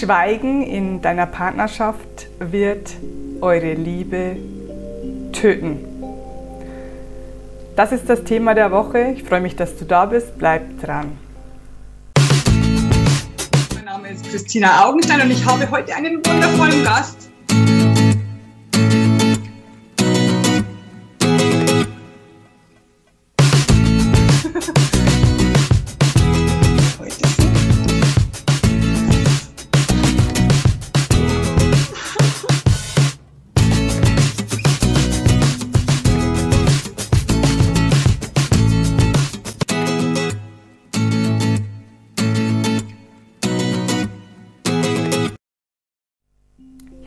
Schweigen in deiner Partnerschaft wird eure Liebe töten. Das ist das Thema der Woche. Ich freue mich, dass du da bist. Bleib dran. Mein Name ist Christina Augenstein und ich habe heute einen wundervollen Gast.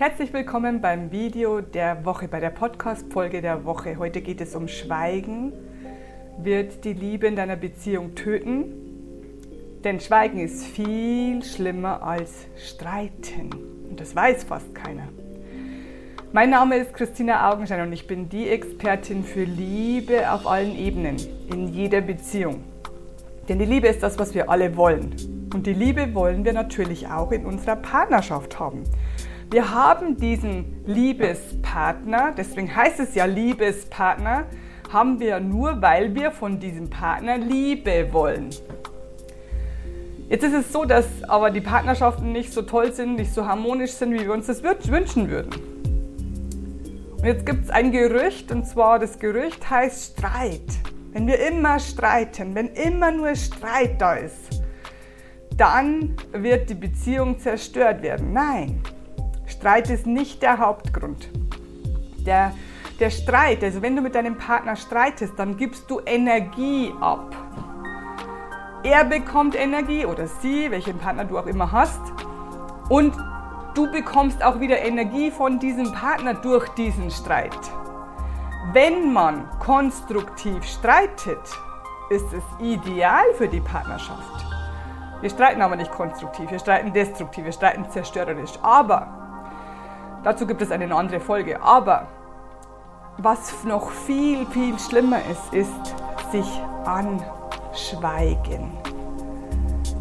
Herzlich willkommen beim Video der Woche, bei der Podcast-Folge der Woche. Heute geht es um Schweigen. Wird die Liebe in deiner Beziehung töten? Denn Schweigen ist viel schlimmer als Streiten. Und das weiß fast keiner. Mein Name ist Christina Augenstein und ich bin die Expertin für Liebe auf allen Ebenen, in jeder Beziehung. Denn die Liebe ist das, was wir alle wollen. Und die Liebe wollen wir natürlich auch in unserer Partnerschaft haben. Wir haben diesen Liebespartner, deswegen heißt es ja Liebespartner, haben wir nur, weil wir von diesem Partner Liebe wollen. Jetzt ist es so, dass aber die Partnerschaften nicht so toll sind, nicht so harmonisch sind, wie wir uns das wünschen würden. Und jetzt gibt es ein Gerücht, und zwar das Gerücht heißt Streit. Wenn wir immer streiten, wenn immer nur Streit da ist, dann wird die Beziehung zerstört werden. Nein, Streit ist nicht der Hauptgrund. Der, der Streit, also wenn du mit deinem Partner streitest, dann gibst du Energie ab. Er bekommt Energie oder sie, welchen Partner du auch immer hast. Und du bekommst auch wieder Energie von diesem Partner durch diesen Streit. Wenn man konstruktiv streitet, ist es ideal für die Partnerschaft. Wir streiten aber nicht konstruktiv, wir streiten destruktiv, wir streiten zerstörerisch. Aber Dazu gibt es eine andere Folge. Aber was noch viel, viel schlimmer ist, ist sich anschweigen.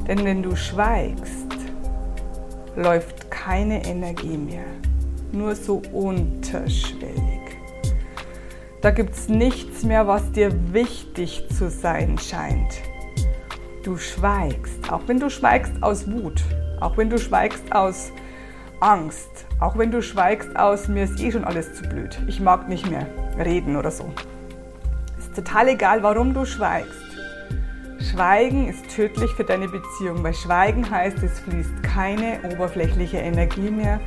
Denn wenn du schweigst, läuft keine Energie mehr. Nur so unterschwellig. Da gibt es nichts mehr, was dir wichtig zu sein scheint. Du schweigst, auch wenn du schweigst aus Wut, auch wenn du schweigst aus Angst, auch wenn du schweigst aus, mir ist eh schon alles zu blöd, ich mag nicht mehr reden oder so. Ist total egal, warum du schweigst. Schweigen ist tödlich für deine Beziehung, weil Schweigen heißt, es fließt keine oberflächliche Energie mehr.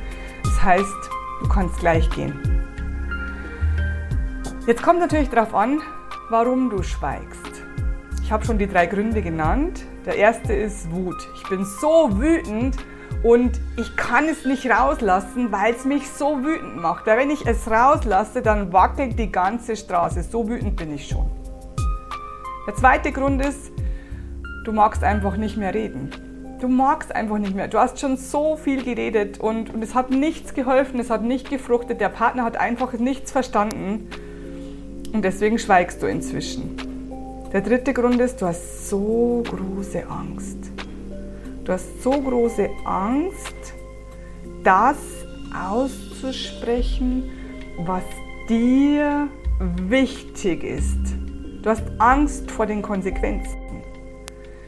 Das heißt, du kannst gleich gehen. Jetzt kommt natürlich darauf an, warum du schweigst. Ich habe schon die drei Gründe genannt. Der erste ist Wut. Ich bin so wütend, und ich kann es nicht rauslassen, weil es mich so wütend macht. Weil wenn ich es rauslasse, dann wackelt die ganze Straße. So wütend bin ich schon. Der zweite Grund ist, du magst einfach nicht mehr reden. Du magst einfach nicht mehr. Du hast schon so viel geredet und, und es hat nichts geholfen, es hat nicht gefruchtet. Der Partner hat einfach nichts verstanden und deswegen schweigst du inzwischen. Der dritte Grund ist, du hast so große Angst. Du hast so große Angst, das auszusprechen, was dir wichtig ist. Du hast Angst vor den Konsequenzen.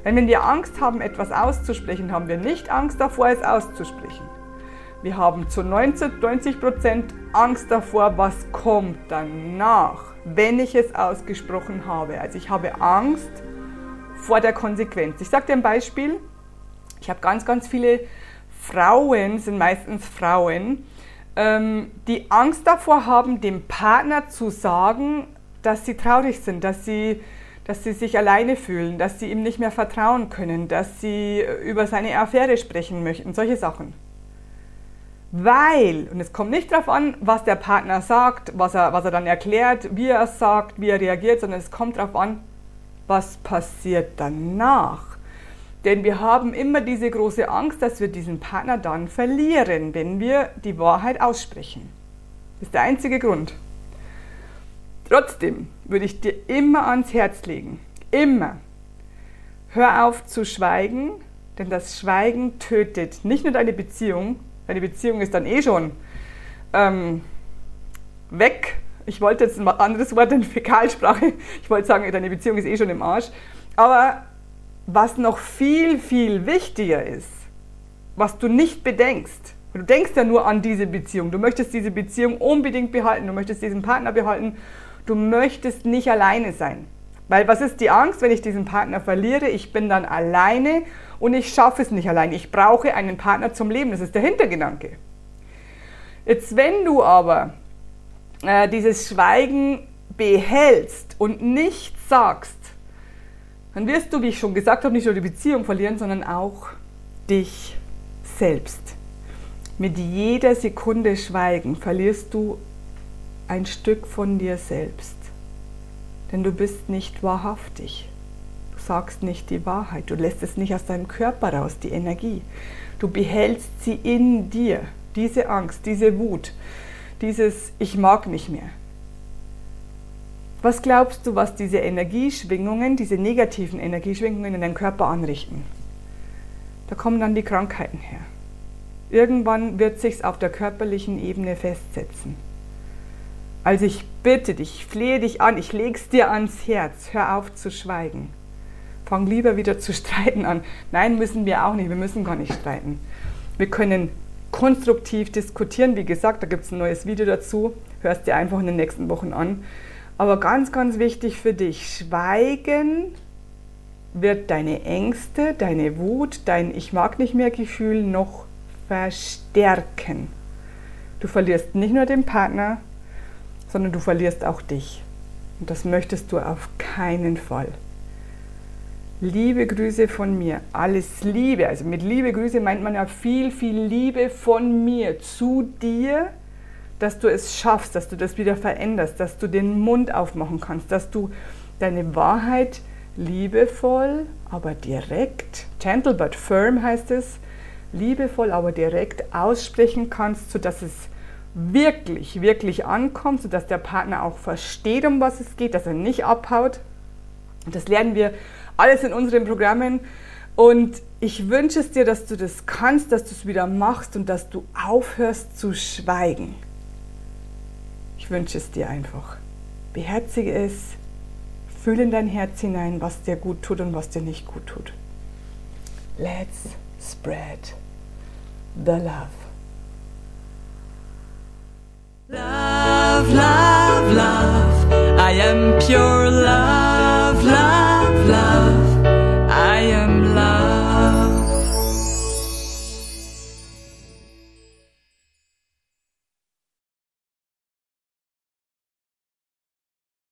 Wenn wir Angst haben, etwas auszusprechen, haben wir nicht Angst davor, es auszusprechen. Wir haben zu 90 Prozent Angst davor, was kommt danach, wenn ich es ausgesprochen habe. Also ich habe Angst vor der Konsequenz. Ich sage dir ein Beispiel. Ich habe ganz, ganz viele Frauen, sind meistens Frauen, ähm, die Angst davor haben, dem Partner zu sagen, dass sie traurig sind, dass sie, dass sie sich alleine fühlen, dass sie ihm nicht mehr vertrauen können, dass sie über seine Affäre sprechen möchten, solche Sachen. Weil, und es kommt nicht darauf an, was der Partner sagt, was er, was er dann erklärt, wie er es sagt, wie er reagiert, sondern es kommt darauf an, was passiert danach. Denn wir haben immer diese große Angst, dass wir diesen Partner dann verlieren, wenn wir die Wahrheit aussprechen. Das ist der einzige Grund. Trotzdem würde ich dir immer ans Herz legen, immer, hör auf zu schweigen, Denn das Schweigen tötet nicht nur deine Beziehung, deine Beziehung ist dann eh schon ähm, weg. Ich wollte jetzt ein anderes Wort in Fäkalsprache. Ich wollte sagen, deine Beziehung ist eh schon im Arsch. Aber was noch viel, viel wichtiger ist, was du nicht bedenkst, du denkst ja nur an diese Beziehung, du möchtest diese Beziehung unbedingt behalten, du möchtest diesen Partner behalten, du möchtest nicht alleine sein. Weil was ist die Angst, wenn ich diesen Partner verliere? Ich bin dann alleine und ich schaffe es nicht allein. Ich brauche einen Partner zum Leben. Das ist der Hintergedanke. Jetzt, wenn du aber äh, dieses Schweigen behältst und nichts sagst, dann wirst du, wie ich schon gesagt habe, nicht nur die Beziehung verlieren, sondern auch dich selbst. Mit jeder Sekunde Schweigen verlierst du ein Stück von dir selbst. Denn du bist nicht wahrhaftig. Du sagst nicht die Wahrheit. Du lässt es nicht aus deinem Körper raus, die Energie. Du behältst sie in dir diese Angst, diese Wut, dieses Ich mag nicht mehr. Was glaubst du, was diese Energieschwingungen, diese negativen Energieschwingungen in deinem Körper anrichten? Da kommen dann die Krankheiten her. Irgendwann wird sich's auf der körperlichen Ebene festsetzen. Also ich bitte dich, ich flehe dich an, ich leg's dir ans Herz, hör auf zu schweigen. Fang lieber wieder zu streiten an. Nein, müssen wir auch nicht, wir müssen gar nicht streiten. Wir können konstruktiv diskutieren. Wie gesagt, da gibt es ein neues Video dazu. Hörst dir einfach in den nächsten Wochen an. Aber ganz, ganz wichtig für dich, Schweigen wird deine Ängste, deine Wut, dein Ich mag nicht mehr Gefühl noch verstärken. Du verlierst nicht nur den Partner, sondern du verlierst auch dich. Und das möchtest du auf keinen Fall. Liebe Grüße von mir. Alles Liebe. Also mit Liebe Grüße meint man ja viel, viel Liebe von mir zu dir, dass du es schaffst, dass du das wieder veränderst, dass du den Mund aufmachen kannst, dass du deine Wahrheit liebevoll, aber direkt, gentle but firm heißt es, liebevoll, aber direkt aussprechen kannst, sodass es wirklich, wirklich ankommt, sodass der Partner auch versteht, um was es geht, dass er nicht abhaut. Das lernen wir alles in unseren Programmen. Und ich wünsche es dir, dass du das kannst, dass du es wieder machst und dass du aufhörst zu schweigen. Ich wünsche es dir einfach. Beherzige es, fühle in dein Herz hinein, was dir gut tut und was dir nicht gut tut. Let's spread the love. Love, love, love. I am pure love.